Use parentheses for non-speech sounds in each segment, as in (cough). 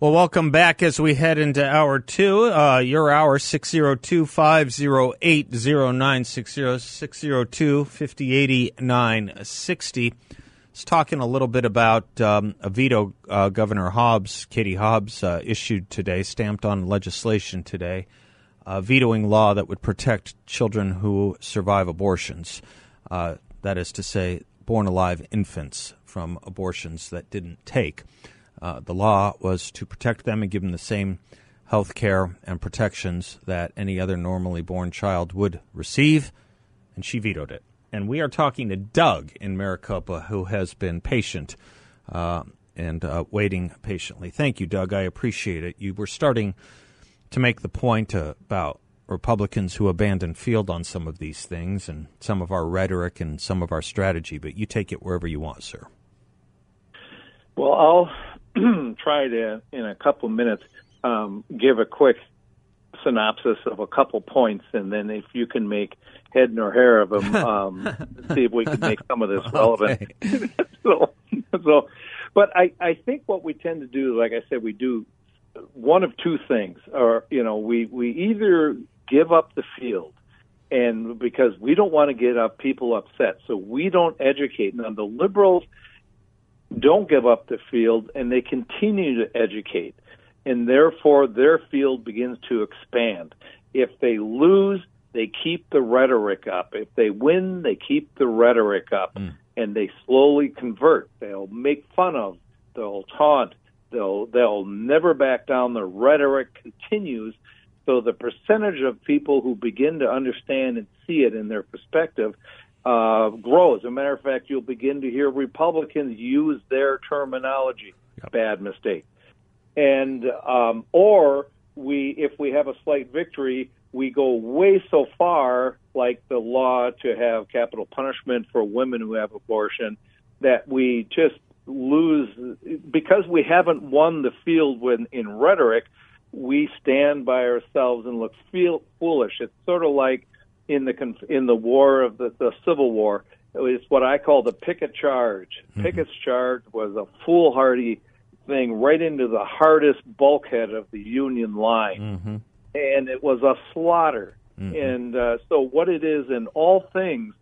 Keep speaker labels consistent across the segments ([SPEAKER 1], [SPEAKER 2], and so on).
[SPEAKER 1] Well, welcome back as we head into hour two. Uh, your hour, 602 508 0960 602 5080 960. It's talking a little bit about um, a veto uh, Governor Hobbs, Katie Hobbs, uh, issued today, stamped on legislation today, uh, vetoing law that would protect children who survive abortions. Uh, that is to say, born alive infants from abortions that didn't take. Uh, the law was to protect them and give them the same health care and protections that any other normally born child would receive, and she vetoed it. And we are talking to Doug in Maricopa, who has been patient uh, and uh, waiting patiently. Thank you, Doug. I appreciate it. You were starting to make the point about Republicans who abandon field on some of these things and some of our rhetoric and some of our strategy, but you take it wherever you want, sir.
[SPEAKER 2] Well, I'll (clears throat) try to, in a couple minutes, um, give a quick synopsis of a couple points, and then if you can make head nor hair of them, (laughs) um, see if we can make some of this (laughs) relevant. (laughs) so, so, but I, I think what we tend to do, like I said, we do one of two things, or you know, we we either give up the field, and because we don't want to get up people upset, so we don't educate. Now the liberals don't give up the field and they continue to educate. And therefore, their field begins to expand. If they lose, they keep the rhetoric up. If they win, they keep the rhetoric up. Mm. And they slowly convert. They'll make fun of, they'll taunt, they'll, they'll never back down. The rhetoric continues. So the percentage of people who begin to understand and see it in their perspective uh, grows. As a matter of fact, you'll begin to hear Republicans use their terminology. Yep. Bad mistake. And um, or we, if we have a slight victory, we go way so far, like the law to have capital punishment for women who have abortion, that we just lose because we haven't won the field when in rhetoric. We stand by ourselves and look feel foolish. It's sort of like in the in the war of the, the Civil War. It was what I call the Pickett charge. Mm-hmm. Pickett's charge was a foolhardy thing right into the hardest bulkhead of the Union line, mm-hmm. and it was a slaughter. Mm-hmm. And uh, so, what it is in all things,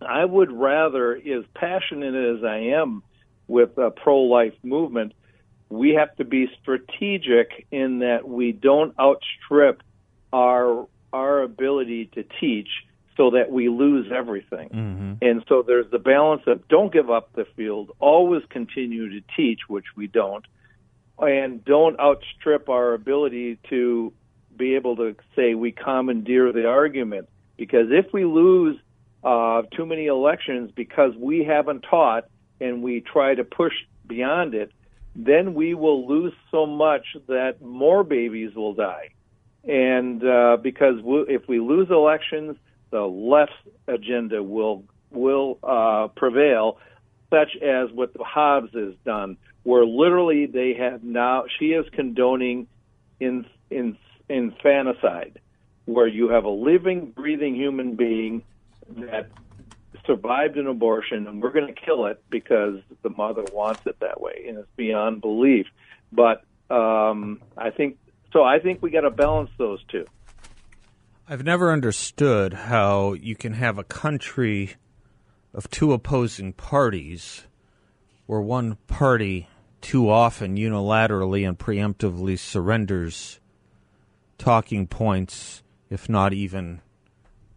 [SPEAKER 2] I would rather, as passionate as I am with a pro-life movement, we have to be strategic in that we don't outstrip our our ability to teach so that we lose everything. Mm-hmm. And so there's the balance of don't give up the field, always continue to teach, which we don't, and don't outstrip our ability to be able to say we commandeer the argument. Because if we lose uh, too many elections because we haven't taught and we try to push beyond it, then we will lose so much that more babies will die and uh, because we, if we lose elections, the left agenda will will uh, prevail, such as what Hobbs has done, where literally they have now she is condoning in in infanticide, where you have a living, breathing human being that survived an abortion, and we're going to kill it because the mother wants it that way, and it's beyond belief. But um, I think so I think we got to balance those two.
[SPEAKER 1] I've never understood how you can have a country of two opposing parties where one party too often unilaterally and preemptively surrenders talking points, if not even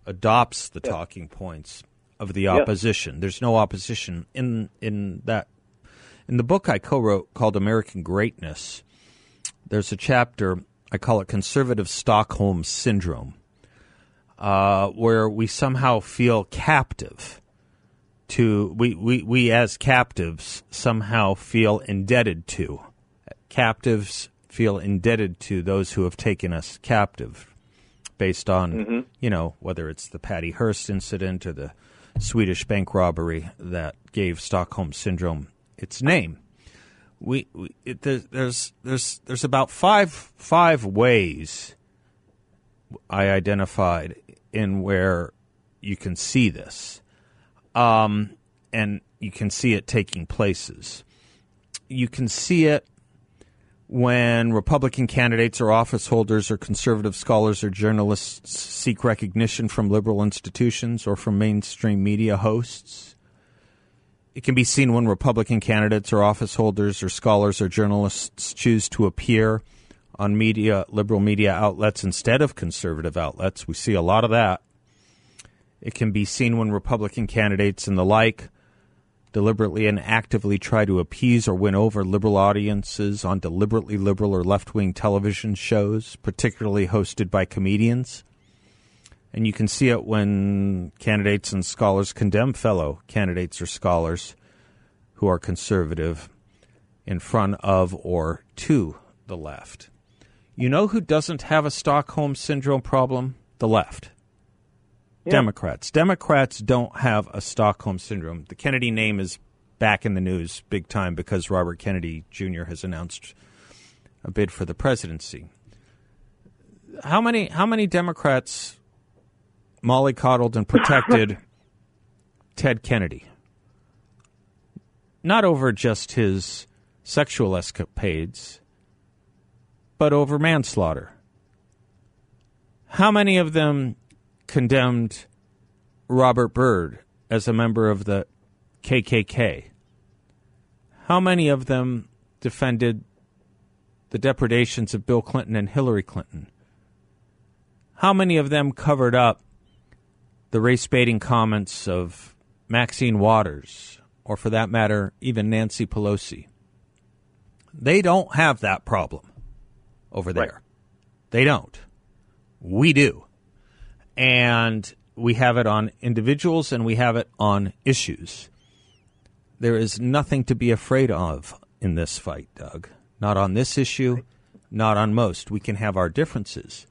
[SPEAKER 1] adopts the yeah. talking points of the opposition. Yeah. There's no opposition in in that in the book I co-wrote called American Greatness there's a chapter, I call it Conservative Stockholm Syndrome. uh, where we somehow feel captive to we, we, we as captives somehow feel indebted to captives feel indebted to those who have taken us captive based on
[SPEAKER 2] Mm-hmm.
[SPEAKER 1] you know whether it's the Patty Hearst incident or the Swedish bank robbery that gave Stockholm syndrome its name we, we it, there, there's there's there's about five five ways I identified in where you can see this, um, and you can see it taking places. You can see it when Republican candidates or office holders or conservative scholars or journalists seek recognition from liberal institutions or from mainstream media hosts. It can be seen when Republican candidates or office holders or scholars or journalists choose to appear on media, liberal media outlets instead of conservative outlets. We see a lot of that. It can be seen when Republican candidates and the like deliberately and actively try to appease or win over liberal audiences on deliberately liberal or left wing television shows, particularly hosted by comedians. And you can see it when candidates and scholars condemn fellow candidates or scholars who are conservative in front of or to the left. You know who doesn't have a Stockholm syndrome problem? The left. Democrats. Democrats don't have a Stockholm syndrome. The Kennedy name is back in the news big time because Robert Kennedy Jr. has announced a bid for the presidency. How many how many Democrats mollycoddled and protected (laughs) Ted Kennedy? Not over just his sexual escapades, but over manslaughter. How many of them condemned Robert Byrd as a member of the KKK? How many of them defended the depredations of Bill Clinton and Hillary Clinton? How many of them covered up the race baiting comments of Maxine Waters, or for that matter, even Nancy Pelosi? They don't have that problem over there.
[SPEAKER 2] Right.
[SPEAKER 1] They don't. We do. And we have it on individuals and we have it on issues. There is nothing to be afraid of in this fight, Doug. Not on this issue, not on most. We can have our differences.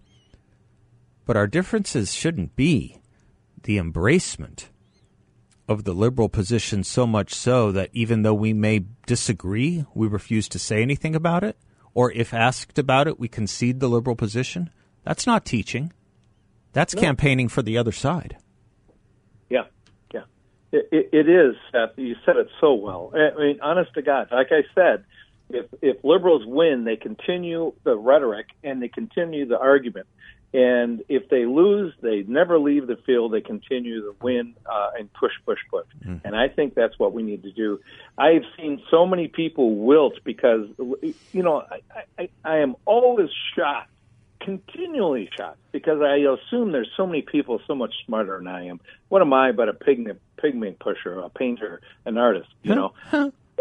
[SPEAKER 1] But our differences shouldn't be the embracement of the liberal position so much so that even though we may disagree, we refuse to say anything about it, or if asked about it, we concede the liberal position. That's not teaching. That's campaigning for the other side.
[SPEAKER 2] Yeah, yeah, it, it, it is. Seth. You said it so well. I mean, honest to God, like I said, if if liberals win, they continue the rhetoric and they continue the argument. And if they lose, they never leave the field. They continue to win uh, and push, push, push. And I think that's what we need to do. I've seen so many people wilt because, you know, I, I, I am always shocked continually shocked because I assume there's so many people so much smarter than I am. What am I but a pigment pigment pusher, a painter, an artist, you know?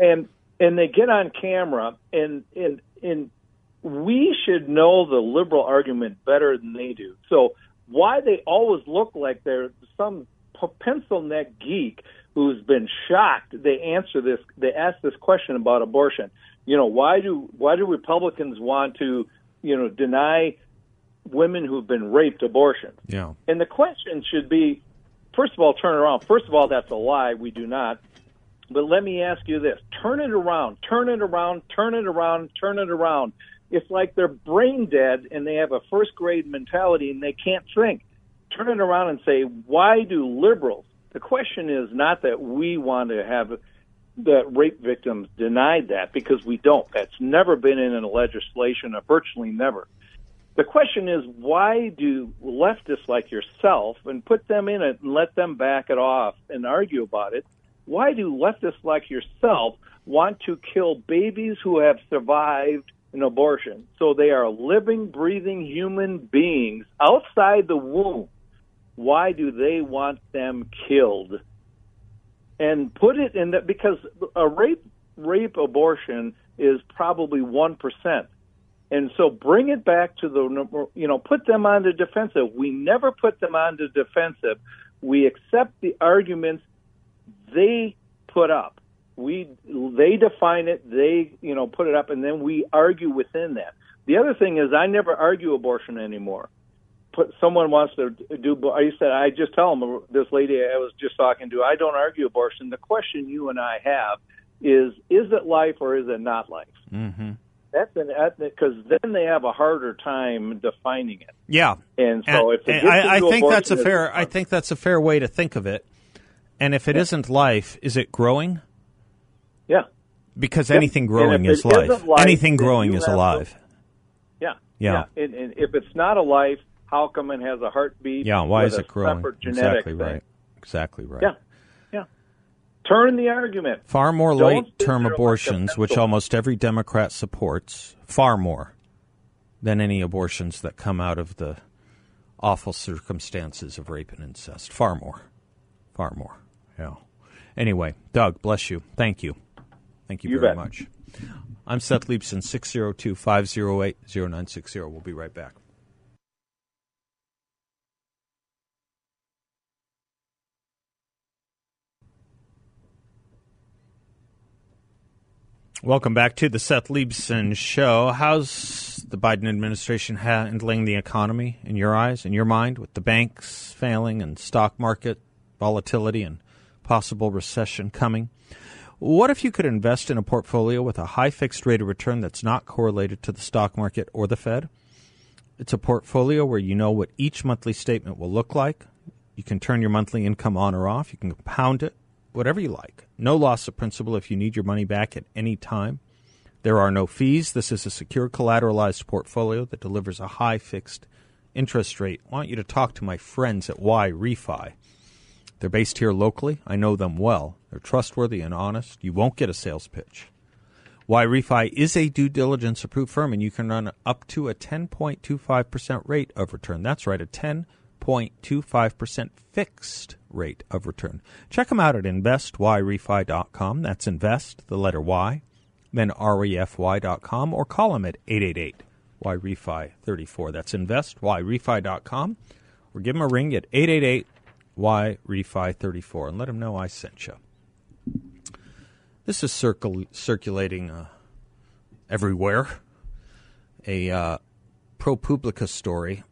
[SPEAKER 2] and and they get on camera and and and we should know the liberal argument better than they do. So why they always look like they're some pencil neck geek who's been shocked they answer this they ask this question about abortion. You know why do why do republicans want to you know deny women who've been raped abortion?
[SPEAKER 1] Yeah.
[SPEAKER 2] and the question should be first of all turn it around. First of all that's a lie. We do not. But let me ask you this. Turn it around. Turn it around. Turn it around. Turn it around it's like they're brain dead and they have a first grade mentality and they can't think. Turn it around and say why do liberals the question is not that we want to have that rape victims denied that because we don't. That's never been in a legislation virtually never. The question is why do leftists like yourself and put them in it and let them back it off and argue about it why do leftists like yourself want to kill babies who have survived an abortion so they are living breathing human beings outside the womb why do they want them killed and put it in that because a rape rape abortion is probably one percent And so bring it back to the, you know, put them on the defensive. We never put them on the defensive. We accept the arguments they put up. We, they define it, they, you know, put it up, and then we argue within that. The other thing is, I never argue abortion anymore. Put someone wants to do. I said I just tell them this lady I was just talking to. I don't argue abortion. The question you and I have is: Is it life or is it not life?
[SPEAKER 1] Mm-hmm.
[SPEAKER 2] That's an because then they have a harder time defining it.
[SPEAKER 1] Yeah,
[SPEAKER 2] and so
[SPEAKER 1] and,
[SPEAKER 2] if
[SPEAKER 1] and I, I think that's a fair. I think that's a fair way to think of it. And if it not life, is it growing? Because anything growing is life. life. Anything growing is alive.
[SPEAKER 2] To, yeah, yeah. yeah. And, and, if it's not a life, how come it has a heartbeat?
[SPEAKER 1] Yeah, why is it growing?
[SPEAKER 2] Exactly
[SPEAKER 1] thing? right. Exactly right.
[SPEAKER 2] Yeah, yeah. Turn the argument.
[SPEAKER 1] Far more late-term abortions, which almost every Democrat supports, far more than any abortions that come out of the awful circumstances of rape and incest. Far more. Far more. Yeah. Anyway, Doug, bless you. Thank you. Thank you,
[SPEAKER 2] you
[SPEAKER 1] very
[SPEAKER 2] bet.
[SPEAKER 1] much. I'm Seth Leibsohn, 602 508 0960. We'll be right back. Welcome back to the Seth Leibsohn Show. How's the Biden administration handling the economy in your eyes, in your mind, with the banks failing and stock market volatility and possible recession coming? What if you could invest in a portfolio with a high fixed rate of return that's not correlated to the stock market or the Fed? It's a portfolio where you know what each monthly statement will look like. You can turn your monthly income on or off. You can compound it whatever you like. No loss of principal if you need your money back at any time. There are no fees. This is a secure collateralized portfolio that delivers a high fixed interest rate. I want you to talk to my friends at Y Refy. They're based here locally. I know them well. They're trustworthy and honest. You won't get a sales pitch. Y Refy is a due diligence approved firm, and you can run up to a 10.25% rate of return. That's right, a 10 6.25% fixed rate of return. Check them out at investyrefy.com. That's invest, the letter Y, then refy.com, or call them at 888 YREFI 34. That's investyrefy.com, or give them a ring at 888 YREFI 34 and let them know I sent you. This is circul- circulating uh, everywhere. A uh, ProPublica story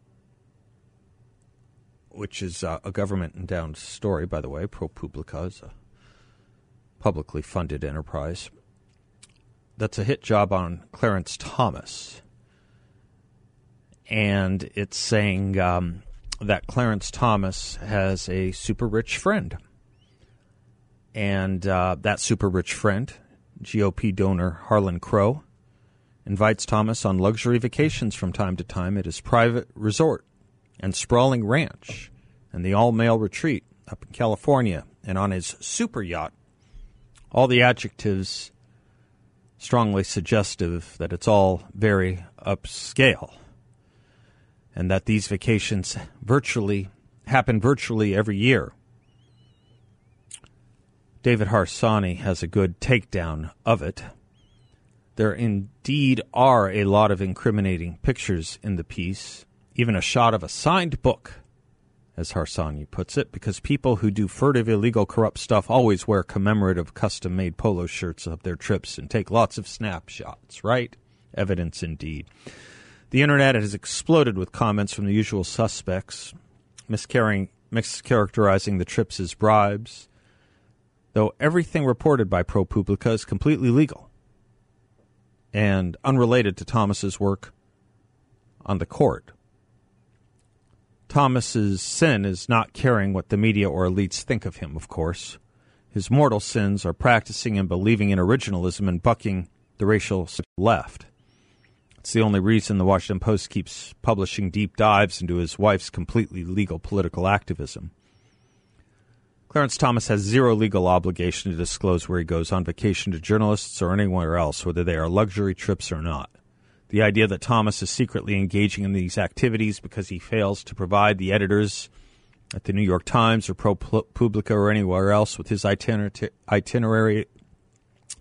[SPEAKER 1] which is uh, a government endowed story, by the way. ProPublica is a publicly funded enterprise. That's a hit job on Clarence Thomas. And it's saying um, that Clarence Thomas has a super rich friend. And uh, that super rich friend, GOP donor Harlan Crow, invites Thomas on luxury vacations from time to time at his private resort and sprawling ranch and the all male retreat up in California and on his super yacht. All the adjectives strongly suggestive that it's all very upscale and that these vacations virtually happen virtually every year. David Harsanyi has a good takedown of it. There indeed are a lot of incriminating pictures in the piece even a shot of a signed book, as Harsanyi puts it, because people who do furtive, illegal, corrupt stuff always wear commemorative, custom made polo shirts of their trips and take lots of snapshots, right? Evidence indeed. The internet has exploded with comments from the usual suspects, mischaracterizing the trips as bribes, though everything reported by ProPublica is completely legal and unrelated to Thomas's work on the court. Thomas's sin is not caring what the media or elites think of him, of course. His mortal sins are practicing and believing in originalism and bucking the racial left. It's the only reason the Washington Post keeps publishing deep dives into his wife's completely legal political activism. Clarence Thomas has zero legal obligation to disclose where he goes on vacation to journalists or anywhere else, whether they are luxury trips or not. The idea that Thomas is secretly engaging in these activities because he fails to provide the editors at the New York Times or ProPublica or anywhere itinerary, itinerary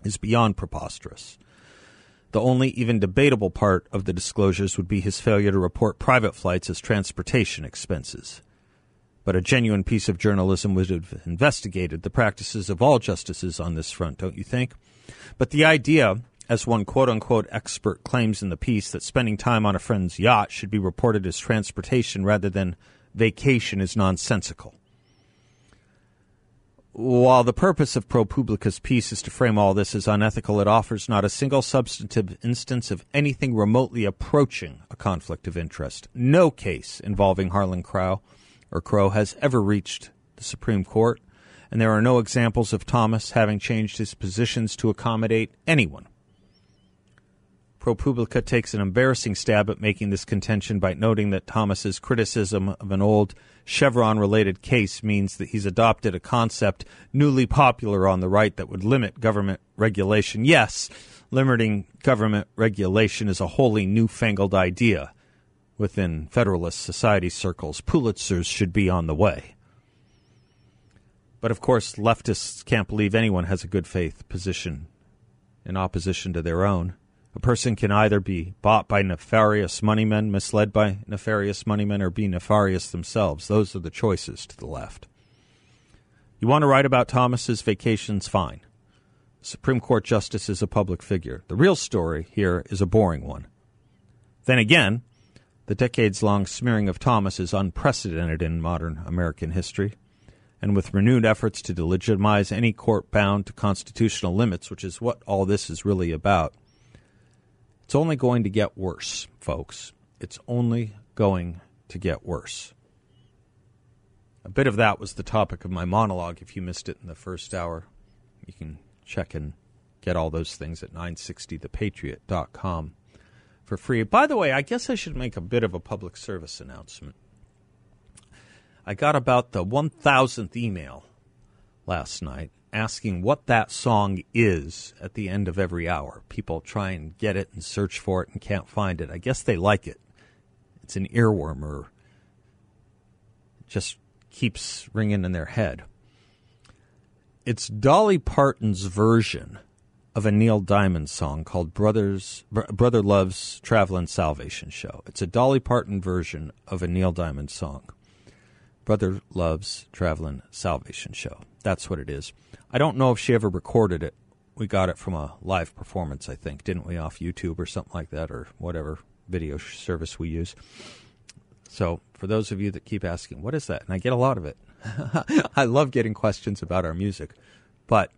[SPEAKER 1] is beyond preposterous. The only even debatable part of the disclosures would be his failure to report private flights as transportation expenses. But a genuine piece of journalism would have investigated the practices of all justices on this front, don't you think? But the idea, as one quote unquote expert claims in the piece, that spending time on a friend's yacht should be reported as transportation rather than vacation is nonsensical. While the purpose of ProPublica's piece is to frame all this as unethical, it offers not a single substantive instance of anything remotely approaching a conflict of interest. No case involving Harlan Crow or Crow has ever reached the Supreme Court, and there are no examples of Thomas having changed his positions to accommodate anyone. ProPublica takes an embarrassing stab at making this contention by noting that Thomas's criticism of an old Chevron related case means that he's adopted a concept newly popular on the right that would limit government regulation. Yes, limiting government regulation is a wholly newfangled idea within Federalist Society circles. Pulitzers should be on the way. But of course, leftists can't believe anyone has a good faith position in opposition to their own. A person can either be bought by nefarious moneymen, misled by nefarious moneymen, or be nefarious themselves. Those are the choices to the left. You want to write about Thomas's vacations? Fine. Supreme Court justice is a public figure. The real story here is a boring one. Then again, the decades long smearing of Thomas is unprecedented in modern American history. And with renewed efforts to delegitimize any court bound to constitutional limits, which is what all this is really about, it's only going to get worse, folks. It's only going to get worse. A bit of that was the topic of my monologue. If you missed it in the first hour, you can check and get all those things at 960thepatriot.com for free. By the way, I guess I should make a bit of a public service announcement. I got about the 1000th email last night asking what that song is at the end of every hour. People try and get it and search for it and can't find it. I guess they like it. It's an earworm or just keeps ringing in their head. It's Dolly Parton's version of a Neil Diamond song called Brothers Brother Love's Traveling Salvation Show. It's a Dolly Parton version of a Neil Diamond song. Brother Love's Traveling Salvation Show. That's what it is. I don't know if she ever recorded it. We got it from a live performance, I think, didn't we, off YouTube or something like that, or whatever video service we use. So, for those of you that keep asking, what is that? And I get a lot of it. (laughs) I love getting questions about our music. But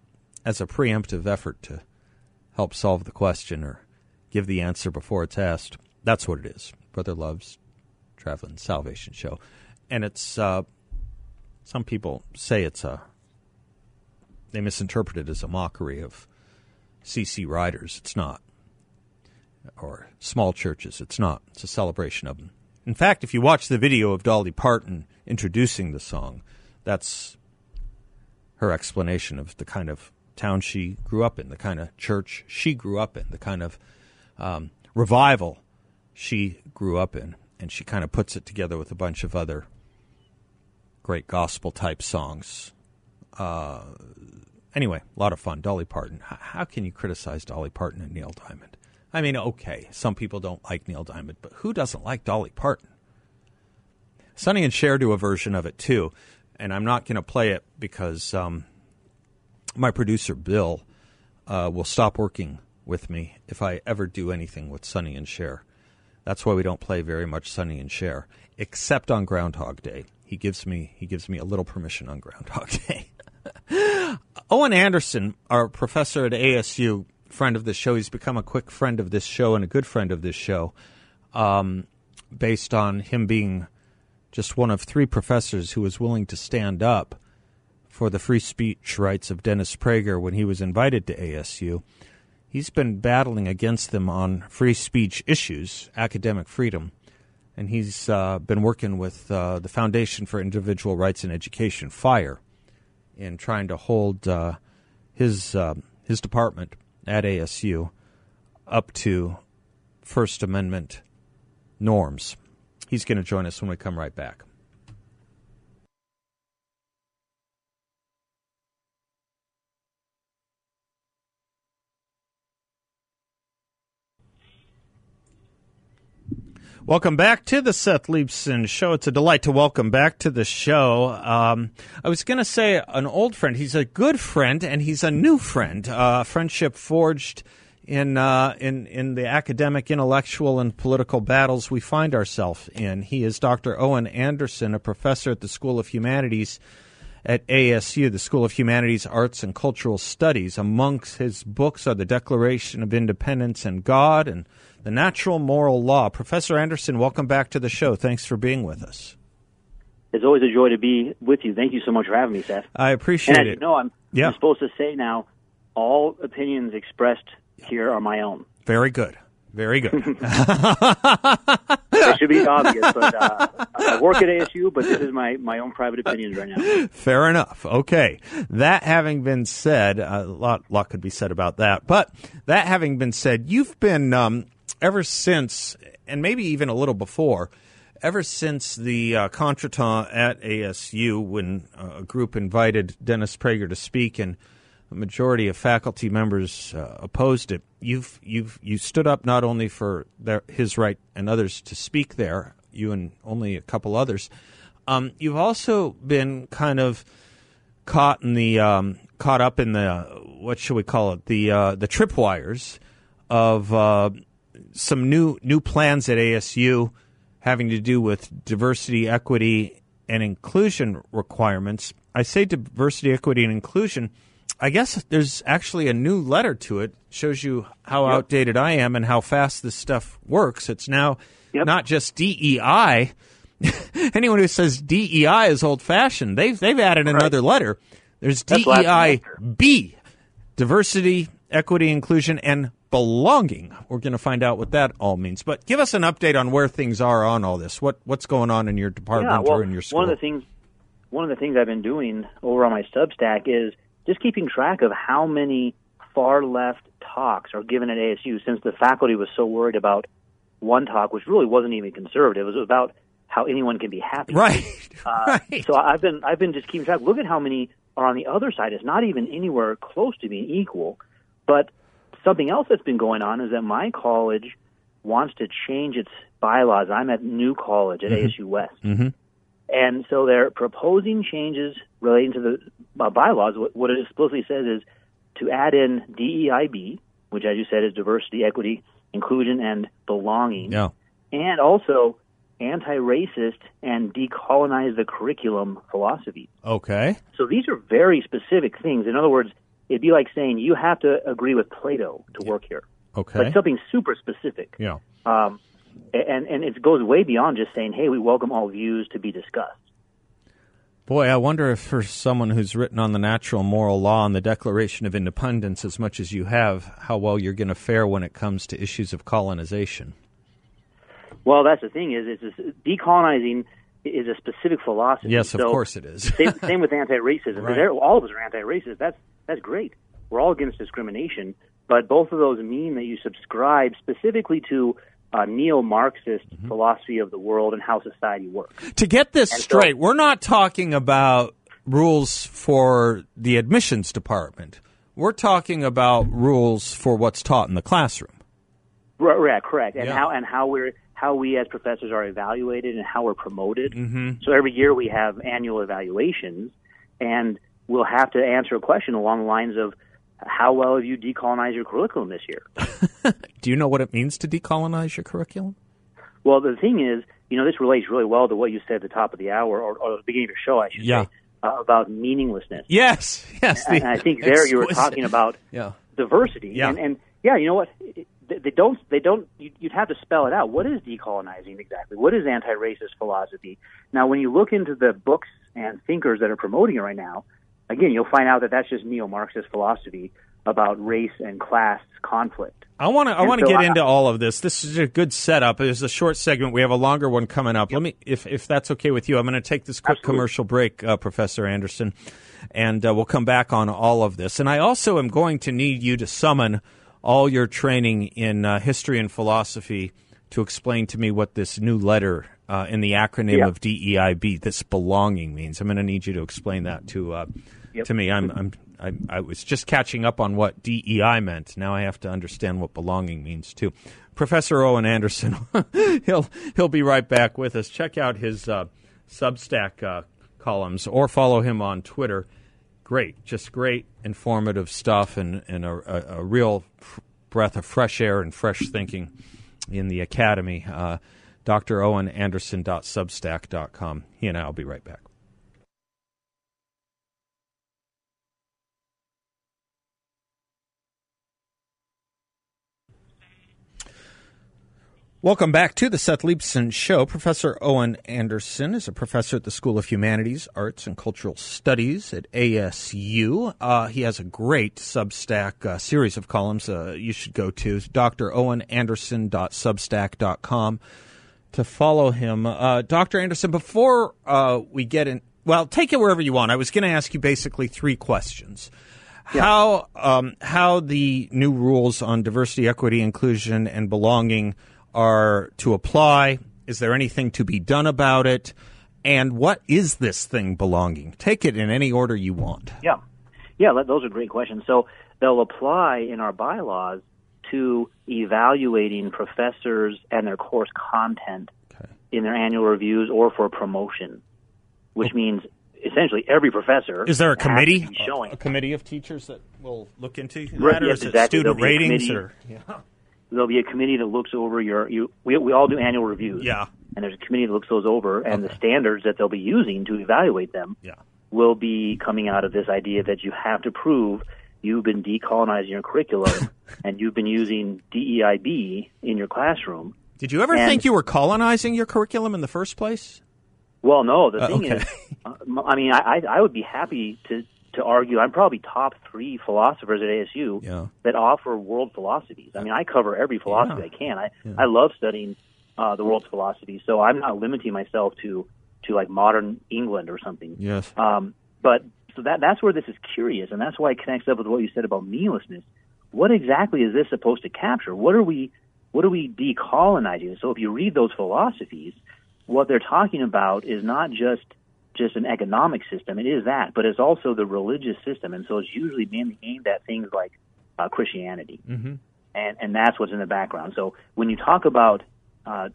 [SPEAKER 1] as a preemptive effort to help solve the question or give the answer before it's asked, that's what it is. Brother Love's Traveling Salvation Show. And it's, uh, some people say it's a they misinterpret it as a mockery of circuit riders. It's not. Or small churches. It's not. It's a celebration of them. In fact, if you watch the video of Dolly Parton introducing the song, that's her explanation of the kind of town she grew up in, the kind of church she grew up in, the kind of um, revival she grew up in. And she kind of puts it together with a bunch of other great gospel type songs. Uh, Anyway, a lot of fun. Dolly Parton. How can you criticize Dolly Parton and Neil Diamond? I mean, okay, some people don't like Neil Diamond, but who doesn't like Dolly Parton? Sonny and Cher do a version of it too, and I'm not going to play it because um, my producer Bill uh, will stop working with me if I ever do anything with Sonny and Cher. That's why we don't play very much Sonny and Cher, except on Groundhog Day. He gives me he gives me a little permission on Groundhog (laughs) Day. Owen Anderson, our professor at ASU, friend of the show, he's become a quick friend of this show and a good friend of this show, um, based on him being just one of three professors who was willing to stand up for the free speech rights of Dennis Prager when he was invited to ASU. He's been battling against them on free speech issues, academic freedom, and he's uh, been working with uh, the Foundation for Individual Rights in Education, FIRE in trying to hold uh, his uh, his department at ASU up to First Amendment norms. He's going to join us when we come right back. Welcome back to the Seth Leibsohn Show. It's a delight to welcome back to the show. Um, I was going to say an old friend. He's a good friend, and he's a new friend. Uh, friendship forged in uh, in in the academic, intellectual, and political battles we find ourselves in. He is Dr. Owen Anderson, a professor at the School of Humanities at ASU, the School of Humanities, Arts, and Cultural Studies. Amongst his books are the Declaration of Independence and God and the Natural Moral Law. Professor Anderson, welcome back to the show. Thanks for being with us.
[SPEAKER 3] It's always a joy to be with you. Thank you so much for having me, Seth.
[SPEAKER 1] I appreciate
[SPEAKER 3] and
[SPEAKER 1] it.
[SPEAKER 3] You know, I'm,
[SPEAKER 1] yeah.
[SPEAKER 3] I'm supposed to say now, all opinions expressed here are my own.
[SPEAKER 1] Very good. Very good. (laughs) (laughs)
[SPEAKER 3] it should be obvious, but uh, I work at ASU, but this is my, my own private opinions right now.
[SPEAKER 1] Fair enough. Okay. That having been said, a lot, lot could be said about that. But that having been said, you've been um, ever since, and maybe even a little before, ever since the uh, contretemps at ASU, when uh, a group invited Dennis Prager to speak and a majority of faculty members uh, opposed it. You've you've you stood up not only for their, his right and others to speak there, you and only a couple others. Um, you've also been kind of caught in the um, caught up in the what should we call it the uh, the tripwires of uh, some new new plans at ASU having to do with diversity, equity, and inclusion requirements. I say diversity, equity, and inclusion I guess there's actually a new letter to it. Shows you how
[SPEAKER 3] Yep.
[SPEAKER 1] outdated I am and how fast this stuff works. It's now
[SPEAKER 3] Yep.
[SPEAKER 1] not just DEI. (laughs) Anyone who says DEI is old fashioned, they've they've added another letter. There's DEI B, diversity, equity, inclusion, and belonging. We're going to find out what that all means. But give us an update on where things are on all this. What what's going on in your department
[SPEAKER 3] yeah, well,
[SPEAKER 1] or in your school?
[SPEAKER 3] one of the things one of the things I've been doing over on my Substack is just keeping track of how many far left talks are given at ASU since the faculty was so worried about one talk, which really wasn't even conservative. It was about how anyone can be happy.
[SPEAKER 1] right, (laughs)
[SPEAKER 3] Uh, (laughs)
[SPEAKER 1] right.
[SPEAKER 3] So I've been I've been just keeping track. Look at how many are on the other side. It's not even anywhere close to being equal. But something else that's been going on is that my college wants to change its bylaws. I'm at New College at ASU West,
[SPEAKER 1] Mhm.
[SPEAKER 3] and so they're proposing changes relating to the uh, bylaws. What, what it explicitly says is to add in DEIB, which, as you said, is diversity, equity, inclusion, and belonging
[SPEAKER 1] yeah.
[SPEAKER 3] and also anti-racist and decolonize the curriculum philosophy.
[SPEAKER 1] Okay.
[SPEAKER 3] So these are very specific things. In other words, it'd be like saying you have to agree with Plato to work here,
[SPEAKER 1] Okay.
[SPEAKER 3] like something super specific.
[SPEAKER 1] yeah.
[SPEAKER 3] Um, and and it goes way beyond just saying, "Hey, we welcome all views to be discussed."
[SPEAKER 1] Boy, I wonder if for someone who's written on the natural moral law and the Declaration of Independence as much as you have, how well you're going to fare when it comes to issues of colonization.
[SPEAKER 3] Well, that's the thing is, is decolonizing is a specific philosophy.
[SPEAKER 1] Yes, of
[SPEAKER 3] So-
[SPEAKER 1] course it is.
[SPEAKER 3] same, (laughs) same with anti-racism.
[SPEAKER 1] Right.
[SPEAKER 3] all of us are anti-racist. That's that's great. We're all against discrimination, but both of those mean that you subscribe specifically to a neo-Marxist
[SPEAKER 1] Mm-hmm.
[SPEAKER 3] philosophy of the world and how society works.
[SPEAKER 1] to get this
[SPEAKER 3] And so-
[SPEAKER 1] straight, we're not talking about rules for the admissions department. We're talking about rules for what's taught in the classroom.
[SPEAKER 3] Right, right correct. And
[SPEAKER 1] Yeah.
[SPEAKER 3] how and how we're how we as professors are evaluated and how we're promoted.
[SPEAKER 1] Mm-hmm.
[SPEAKER 3] So every year we have annual evaluations, and we'll have to answer a question along the lines of how well have you decolonized your curriculum this year? (laughs)
[SPEAKER 1] Do you know what it means to decolonize your curriculum?
[SPEAKER 3] Well, the thing is, you know, this relates really well to what you said at the top of the hour, or, or the beginning of your show, I should
[SPEAKER 1] Yeah.
[SPEAKER 3] say, uh, about meaninglessness.
[SPEAKER 1] Yes, yes. the
[SPEAKER 3] And I think there you were talking about (laughs)
[SPEAKER 1] Yeah.
[SPEAKER 3] diversity,
[SPEAKER 1] Yeah.
[SPEAKER 3] and, and yeah, you know what? They they don't. They don't. You'd have to spell it out. What is decolonizing exactly? What is anti-racist philosophy? Now, when you look into the books and thinkers that are promoting it right now, again, you'll find out that that's just neo-Marxist philosophy about race and class conflict.
[SPEAKER 1] I want to. I want to
[SPEAKER 3] so
[SPEAKER 1] get
[SPEAKER 3] I-
[SPEAKER 1] into all of this. This is a good setup. There's a short segment. We have a longer one coming up. Let me, if if that's okay with you, I'm going to take this quick
[SPEAKER 3] Absolutely.
[SPEAKER 1] commercial break, uh, Professor Anderson, and uh, we'll come back on all of this. And I also am going to need you to summon all your training in uh, history and philosophy to explain to me what this new letter uh, in the acronym of DEIB this belonging means. I'm going to need you to explain that to uh,
[SPEAKER 3] Yep.
[SPEAKER 1] to me. I'm, I'm I, I was just catching up on what DEI meant. Now I have to understand what belonging means too. Professor Owen Anderson, (laughs) he'll he'll be right back with us. Check out his uh, Substack uh, columns or follow him on Twitter. Great, just great, informative stuff, and and a, a, a real breath of fresh air and fresh thinking in the academy. Uh, DrOwenAnderson.substack.com. He and I will be right back. Welcome back to the Seth Leibsohn Show. Professor Owen Anderson is a professor at the School of Humanities, Arts, and Cultural Studies at ASU. Uh, he has a great Substack uh, series of columns uh, you should go to, drowenanderson.substack.com to follow him. Uh, Dr. Anderson, before uh, we get in, well, take it wherever you want. I was going to ask you basically three questions. How um, how the new rules on diversity, equity, inclusion, and belonging are to apply? Is there anything to be done about it? And what is this thing belonging? Take it in any order you want.
[SPEAKER 3] Yeah, yeah, those are great questions. So they'll apply in our bylaws to evaluating professors and their course content
[SPEAKER 1] Okay.
[SPEAKER 3] in their annual reviews or for promotion, which oh. means essentially every professor
[SPEAKER 1] Is there a committee?
[SPEAKER 3] showing
[SPEAKER 1] A committee of teachers that will look into that,
[SPEAKER 3] Right,
[SPEAKER 1] or
[SPEAKER 3] yes,
[SPEAKER 1] is it
[SPEAKER 3] exactly.
[SPEAKER 1] student
[SPEAKER 3] There'll
[SPEAKER 1] ratings? Or yeah,
[SPEAKER 3] there'll be a committee that looks over your you we, we all do annual reviews
[SPEAKER 1] yeah,
[SPEAKER 3] and there's a committee that looks those over and
[SPEAKER 1] Okay.
[SPEAKER 3] the standards that they'll be using to evaluate them
[SPEAKER 1] yeah.
[SPEAKER 3] will be coming out of this idea that you have to prove you've been decolonizing your curriculum (laughs) and you've been using DEIB in your classroom.
[SPEAKER 1] Did you ever
[SPEAKER 3] And-
[SPEAKER 1] think you were colonizing your curriculum in the first place?
[SPEAKER 3] Well, no, the
[SPEAKER 1] Uh,
[SPEAKER 3] thing
[SPEAKER 1] okay.
[SPEAKER 3] is, uh, I mean, I, I I would be happy to to argue. I'm probably top three philosophers at ASU
[SPEAKER 1] Yeah.
[SPEAKER 3] that offer world philosophies. I mean, I cover every philosophy
[SPEAKER 1] Yeah.
[SPEAKER 3] I can. I I love studying uh, the world's philosophy, so I'm not limiting myself to to like modern England or something.
[SPEAKER 1] Yes.
[SPEAKER 3] Um, but so that that's where this is curious, and that's why it connects up with what you said about meaninglessness. What exactly is this supposed to capture? What are we what are we decolonizing? So if you read those philosophies, what they're talking about is not just just an economic system. It is that, but it's also the religious system, and so it's usually mainly aimed at things like uh, Christianity,
[SPEAKER 1] Mm-hmm.
[SPEAKER 3] and and that's what's in the background. So when you talk about uh,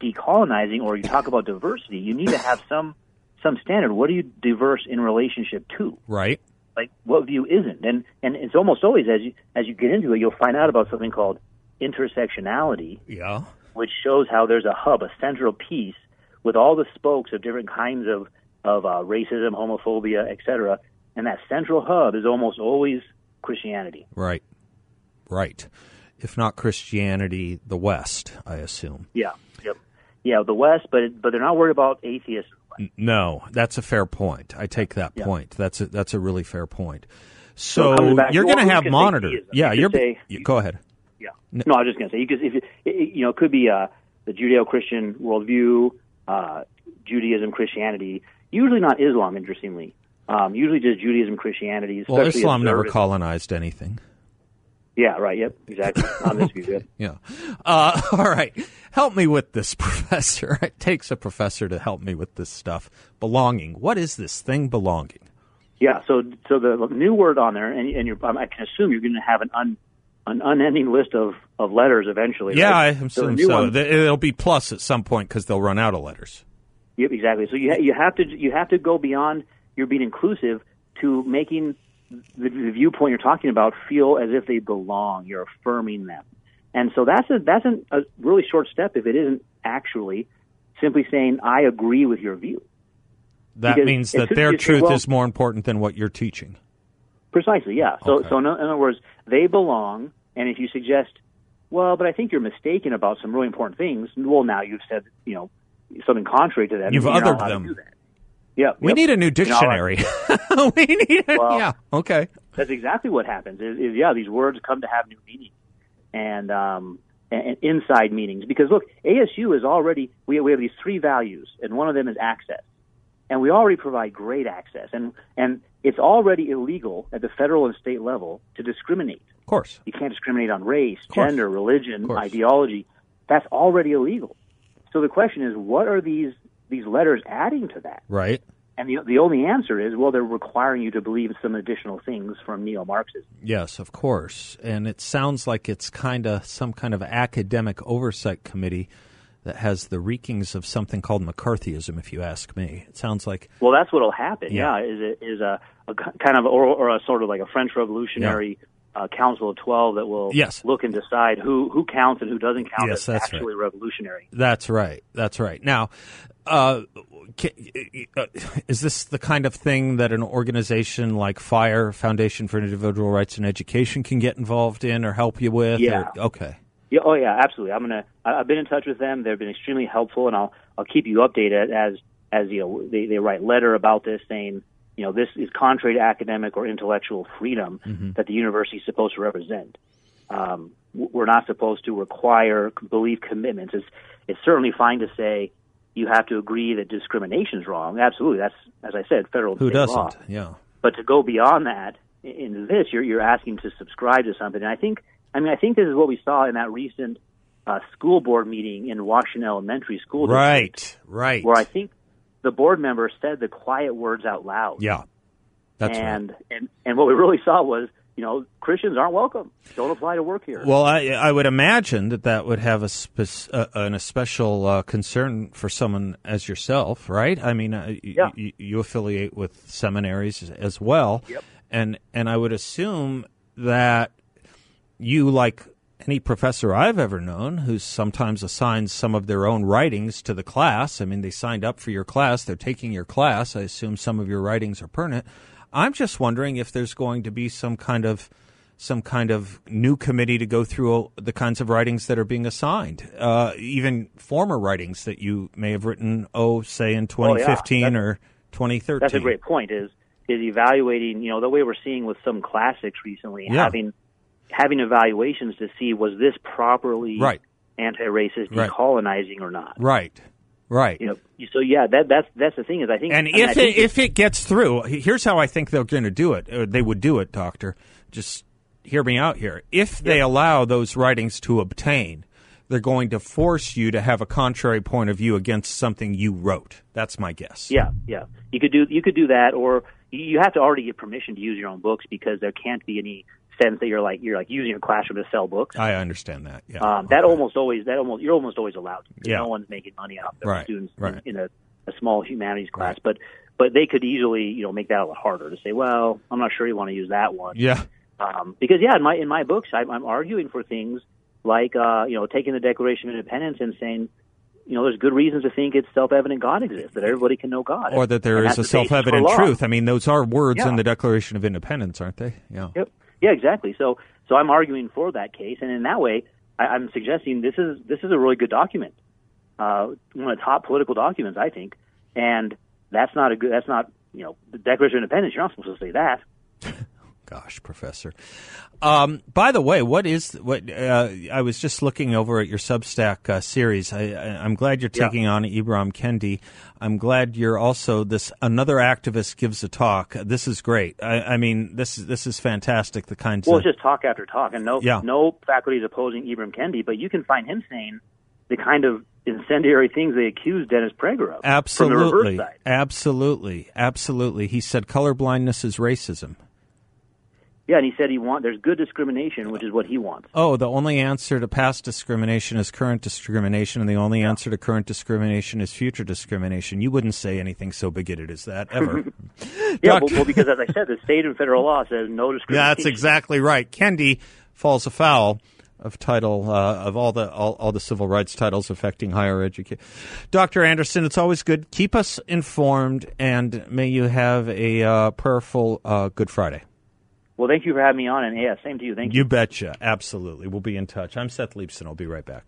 [SPEAKER 3] decolonizing or you talk about diversity, you need to have some some standard. What are you diverse in relationship to?
[SPEAKER 1] Right.
[SPEAKER 3] Like what view isn't? And and it's almost always as you as you get into it, you'll find out about something called intersectionality,
[SPEAKER 1] Yeah.
[SPEAKER 3] which shows how there's a hub, a central piece with all the spokes of different kinds of of uh, racism, homophobia, etc. And that central hub is almost always Christianity.
[SPEAKER 1] Right. Right. If not Christianity, the West, I assume.
[SPEAKER 3] Yeah. Yep. Yeah, the West, but but they're not worried about atheists.
[SPEAKER 1] No, that's a fair point. I take that
[SPEAKER 3] Yeah.
[SPEAKER 1] point. That's a, that's a really fair point.
[SPEAKER 3] So
[SPEAKER 1] So,
[SPEAKER 3] back-
[SPEAKER 1] you're going to have monitors. Yeah,
[SPEAKER 3] You
[SPEAKER 1] you're.
[SPEAKER 3] say-
[SPEAKER 1] you- go ahead.
[SPEAKER 3] Yeah. No, I was just going to say because if you know it could be uh, the Judeo-Christian worldview, uh, Judaism, Christianity. Usually not Islam, interestingly. Um, usually just Judaism, Christianity.
[SPEAKER 1] Well,
[SPEAKER 3] especially
[SPEAKER 1] Islam never colonized anything.
[SPEAKER 3] Yeah. Right. Yep. Exactly. (laughs) On this view. Yep.
[SPEAKER 1] Yeah. Uh, (laughs) all right. Help me with this, (laughs) Professor. It takes a professor to help me with this stuff. Belonging. What is this thing belonging?
[SPEAKER 3] Yeah. So so the new word on there, and, and you're, um, I can assume you're going to have an un, an unending list of, of letters eventually.
[SPEAKER 1] Yeah, I
[SPEAKER 3] right? the
[SPEAKER 1] assume
[SPEAKER 3] new
[SPEAKER 1] so.
[SPEAKER 3] one-
[SPEAKER 1] It'll be plus at some point because they'll run out of letters.
[SPEAKER 3] Yep, exactly. So you ha- you have to you have to go beyond your being inclusive to making the, the viewpoint you're talking about feel as if they belong. You're affirming them, and so that's a that's an, a really short step if it isn't actually simply saying I agree with your view.
[SPEAKER 1] That
[SPEAKER 3] Because
[SPEAKER 1] means that their truth
[SPEAKER 3] well-
[SPEAKER 1] is more important than what you're teaching.
[SPEAKER 3] Precisely, yeah. So
[SPEAKER 1] Okay.
[SPEAKER 3] so in, in other words, they belong, and if you suggest, well, but I think you're mistaken about some really important things. Well, now you've said you know something contrary to that.
[SPEAKER 1] You've othered them.
[SPEAKER 3] Yeah,
[SPEAKER 1] We
[SPEAKER 3] yep.
[SPEAKER 1] need a new dictionary. (laughs) we need a,
[SPEAKER 3] Well-
[SPEAKER 1] yeah. Okay.
[SPEAKER 3] that's exactly what happens. Is, is yeah, these words come to have new meaning and um, and, and inside meanings. Because look, ASU is already we we have these three values, and one of them is access, and we already provide great access, and and it's already illegal at the federal and state level to discriminate.
[SPEAKER 1] Of course.
[SPEAKER 3] You can't discriminate on race, gender, religion, ideology. That's already illegal. So the question is, what are these these letters adding to that?
[SPEAKER 1] Right.
[SPEAKER 3] And the the only answer is, well, they're requiring you to believe some additional things from neo-Marxism.
[SPEAKER 1] Yes, of course. And it sounds like it's kind of some kind of academic oversight committee that has the reekings of something called McCarthyism, if you ask me. It sounds like.
[SPEAKER 3] Well, that's what'll happen.
[SPEAKER 1] Yeah.
[SPEAKER 3] Yeah, is it is a, a kind of or, or a sort of like a French Revolutionary uh, Council of Twelve that will
[SPEAKER 1] Yes.
[SPEAKER 3] look and decide who who counts and who doesn't count
[SPEAKER 1] Yes,
[SPEAKER 3] as
[SPEAKER 1] that's
[SPEAKER 3] actually revolutionary.
[SPEAKER 1] That's right. That's right. Now, uh, uh, is this the kind of thing that an organization like FIRE, Foundation for Individual Rights and Education, can get involved in or help you with?
[SPEAKER 3] Yeah.
[SPEAKER 1] Or- okay.
[SPEAKER 3] Yeah, oh yeah, absolutely. I'm gonna. I've been in touch with them. They've been extremely helpful, and I'll I'll keep you updated as as you know they they write letter about this saying you know this is contrary to academic or intellectual freedom that the university is supposed to represent. Um, we're not supposed to require belief commitments. It's it's certainly fine to say you have to agree that discrimination is wrong. Absolutely, that's as I said, federal
[SPEAKER 1] Who doesn't? Yeah.
[SPEAKER 3] But to go beyond that in this, you're you're asking to subscribe to something. And I think, I mean, I think this is what we saw in that recent uh, school board meeting in Washington Elementary School, District,
[SPEAKER 1] Right. Right.
[SPEAKER 3] where I think the board member said the quiet words out loud.
[SPEAKER 1] Yeah. That's right.
[SPEAKER 3] and and and what we really saw was, you know, Christians aren't welcome. Don't apply to work here.
[SPEAKER 1] Well, I, I would imagine that that would have a spec- uh, an especial uh, concern for someone as yourself, right? I mean, uh, y-
[SPEAKER 3] Yeah.
[SPEAKER 1] y- you affiliate with seminaries as well,
[SPEAKER 3] Yep.
[SPEAKER 1] and and I would assume that you, like any professor I've ever known, who sometimes assigns some of their own writings to the class. I mean, they signed up for your class; they're taking your class. I assume some of your writings are pertinent. I'm just wondering if there's going to be some kind of some kind of new committee to go through the kinds of writings that are being assigned, uh, even former writings that you may have written, oh, say in 2015
[SPEAKER 3] That's-
[SPEAKER 1] or 2013.
[SPEAKER 3] That's a great point. Is is evaluating, you know, the way we're seeing with some classics recently,
[SPEAKER 1] Yeah.
[SPEAKER 3] having having evaluations to see was this properly
[SPEAKER 1] Right.
[SPEAKER 3] anti-racist,
[SPEAKER 1] Right.
[SPEAKER 3] decolonizing or not.
[SPEAKER 1] Right, right.
[SPEAKER 3] You know, so yeah, that that's that's the thing is I think
[SPEAKER 1] And
[SPEAKER 3] I mean, I
[SPEAKER 1] if
[SPEAKER 3] think
[SPEAKER 1] it, if it gets through, here's how I think they're going to do it. Or they would do it, Doctor. Just hear me out here. If they allow those writings to obtain, they're going to force you to have a contrary point of view against something you wrote. That's my guess.
[SPEAKER 3] yeah, yeah, you could do you could do that, or you have to already get permission to use your own books because there can't be any sense that you're like you're like using your classroom to sell books.
[SPEAKER 1] I understand that. Yeah.
[SPEAKER 3] Um, that
[SPEAKER 1] Okay.
[SPEAKER 3] almost always that almost you're almost always allowed.
[SPEAKER 1] Yeah.
[SPEAKER 3] No one's making money off of
[SPEAKER 1] Right,
[SPEAKER 3] students
[SPEAKER 1] right.
[SPEAKER 3] in, in a, a small humanities class,
[SPEAKER 1] Right.
[SPEAKER 3] but but they could easily you know make that a lot harder to say. Well, I'm not sure you want to use that one.
[SPEAKER 1] Yeah.
[SPEAKER 3] Um, because yeah, in my in my books, I'm, I'm arguing for things like uh, you know taking the Declaration of Independence and saying. You know, there's good reasons to think it's self-evident God exists, that everybody can know God,
[SPEAKER 1] Or that there is a
[SPEAKER 3] the basis for
[SPEAKER 1] self-evident truth. I mean, those are words in the Declaration of Independence, aren't they? Yeah.
[SPEAKER 3] Yep. Yeah, exactly. So, so I'm arguing for that case, and in that way, I, I'm suggesting this is this is a really good document, uh, one of the top political documents, I think, and that's not a good. That's not you know the Declaration of Independence. You're not supposed to say that. (laughs)
[SPEAKER 1] Gosh, Professor. Um, by the way, what is what? Uh, I was just looking over at your Substack uh, series. I, I'm glad you're
[SPEAKER 3] Yeah.
[SPEAKER 1] taking on Ibram Kendi. I'm glad you're also this. Another activist gives a talk. This is great. I, I mean, this is this is fantastic. The kinds
[SPEAKER 3] Well,
[SPEAKER 1] of
[SPEAKER 3] it's just talk after talk, and no
[SPEAKER 1] Yeah.
[SPEAKER 3] no faculty is opposing Ibram Kendi, but you can find him saying the kind of incendiary things they accuse Dennis Prager of.
[SPEAKER 1] Absolutely, absolutely, absolutely. He said colorblindness is racism.
[SPEAKER 3] Yeah, and he said he want there's good discrimination, which is what he wants.
[SPEAKER 1] Oh, the only answer to past discrimination is current discrimination, and the only answer to current discrimination is future discrimination. You wouldn't say anything so bigoted as that ever. (laughs)
[SPEAKER 3] Yeah, (laughs) well, well, because as I said, the state and federal law says no discrimination.
[SPEAKER 1] That's exactly right. Kendi falls afoul of title uh, of all the all, all the civil rights titles affecting higher education. Dr. Anderson, it's always good. Keep us informed, and may you have a uh, prayerful uh, Good Friday.
[SPEAKER 3] Well, thank you for having me on, and yeah, same to you. Thank you.
[SPEAKER 1] You betcha. Absolutely. We'll be in touch. I'm Seth Leibsohn. I'll be right back.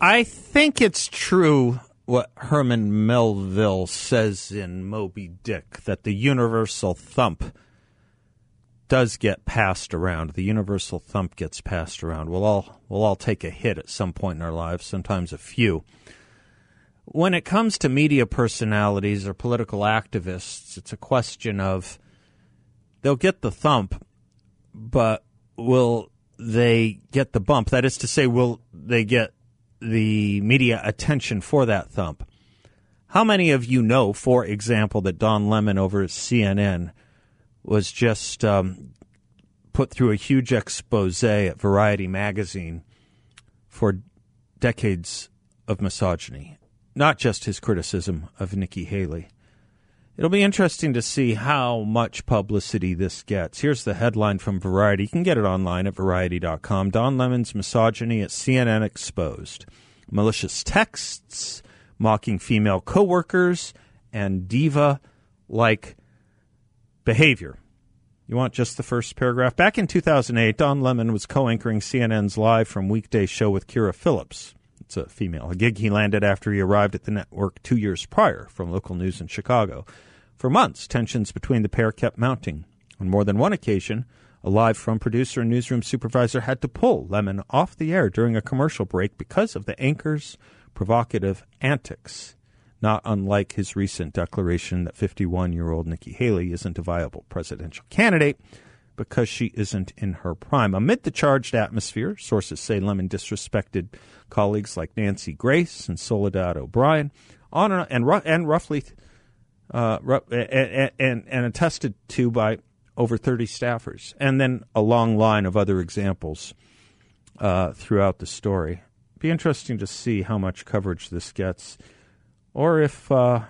[SPEAKER 1] I think it's true what Herman Melville says in Moby Dick that the universal thump does get passed around. The universal thump gets passed around. We'll all we'll all take a hit at some point in our lives, sometimes a few. When it comes to media personalities or political activists, it's a question of they'll get the thump, but will they get the bump? That is to say, will they get the media attention for that thump? How many of you know, for example, that Don Lemon over at CNN was just um, put through a huge expose at Variety magazine for decades of misogyny, not just his criticism of Nikki Haley. It'll be interesting to see how much publicity this gets. Here's the headline from Variety. You can get it online at variety.com. Don Lemon's misogyny at CNN exposed. Malicious texts, mocking female coworkers, and diva like behavior. You want just the first paragraph? Back in 2008, Don Lemon was co anchoring CNN's Live from Weekday show with Kyra Phillips. It's a female, a gig he landed after he arrived at the network two years prior from local news in Chicago. For months, tensions between the pair kept mounting. On more than one occasion, a live from producer and newsroom supervisor had to pull Lemon off the air during a commercial break because of the anchor's provocative antics, not unlike his recent declaration that 51 year old Nikki Haley isn't a viable presidential candidate because she isn't in her prime. Amid the charged atmosphere, sources say Lemon disrespected colleagues like Nancy Grace and Soledad O'Brien, on and, and, and roughly uh, and, and, and attested to by over 30 staffers, and then a long line of other examples uh, throughout the story. Be interesting to see how much coverage this gets, or if uh,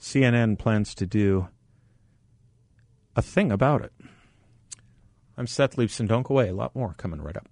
[SPEAKER 1] CNN plans to do a thing about it. I'm Seth Leibsohn. Don't go away. A lot more coming right up.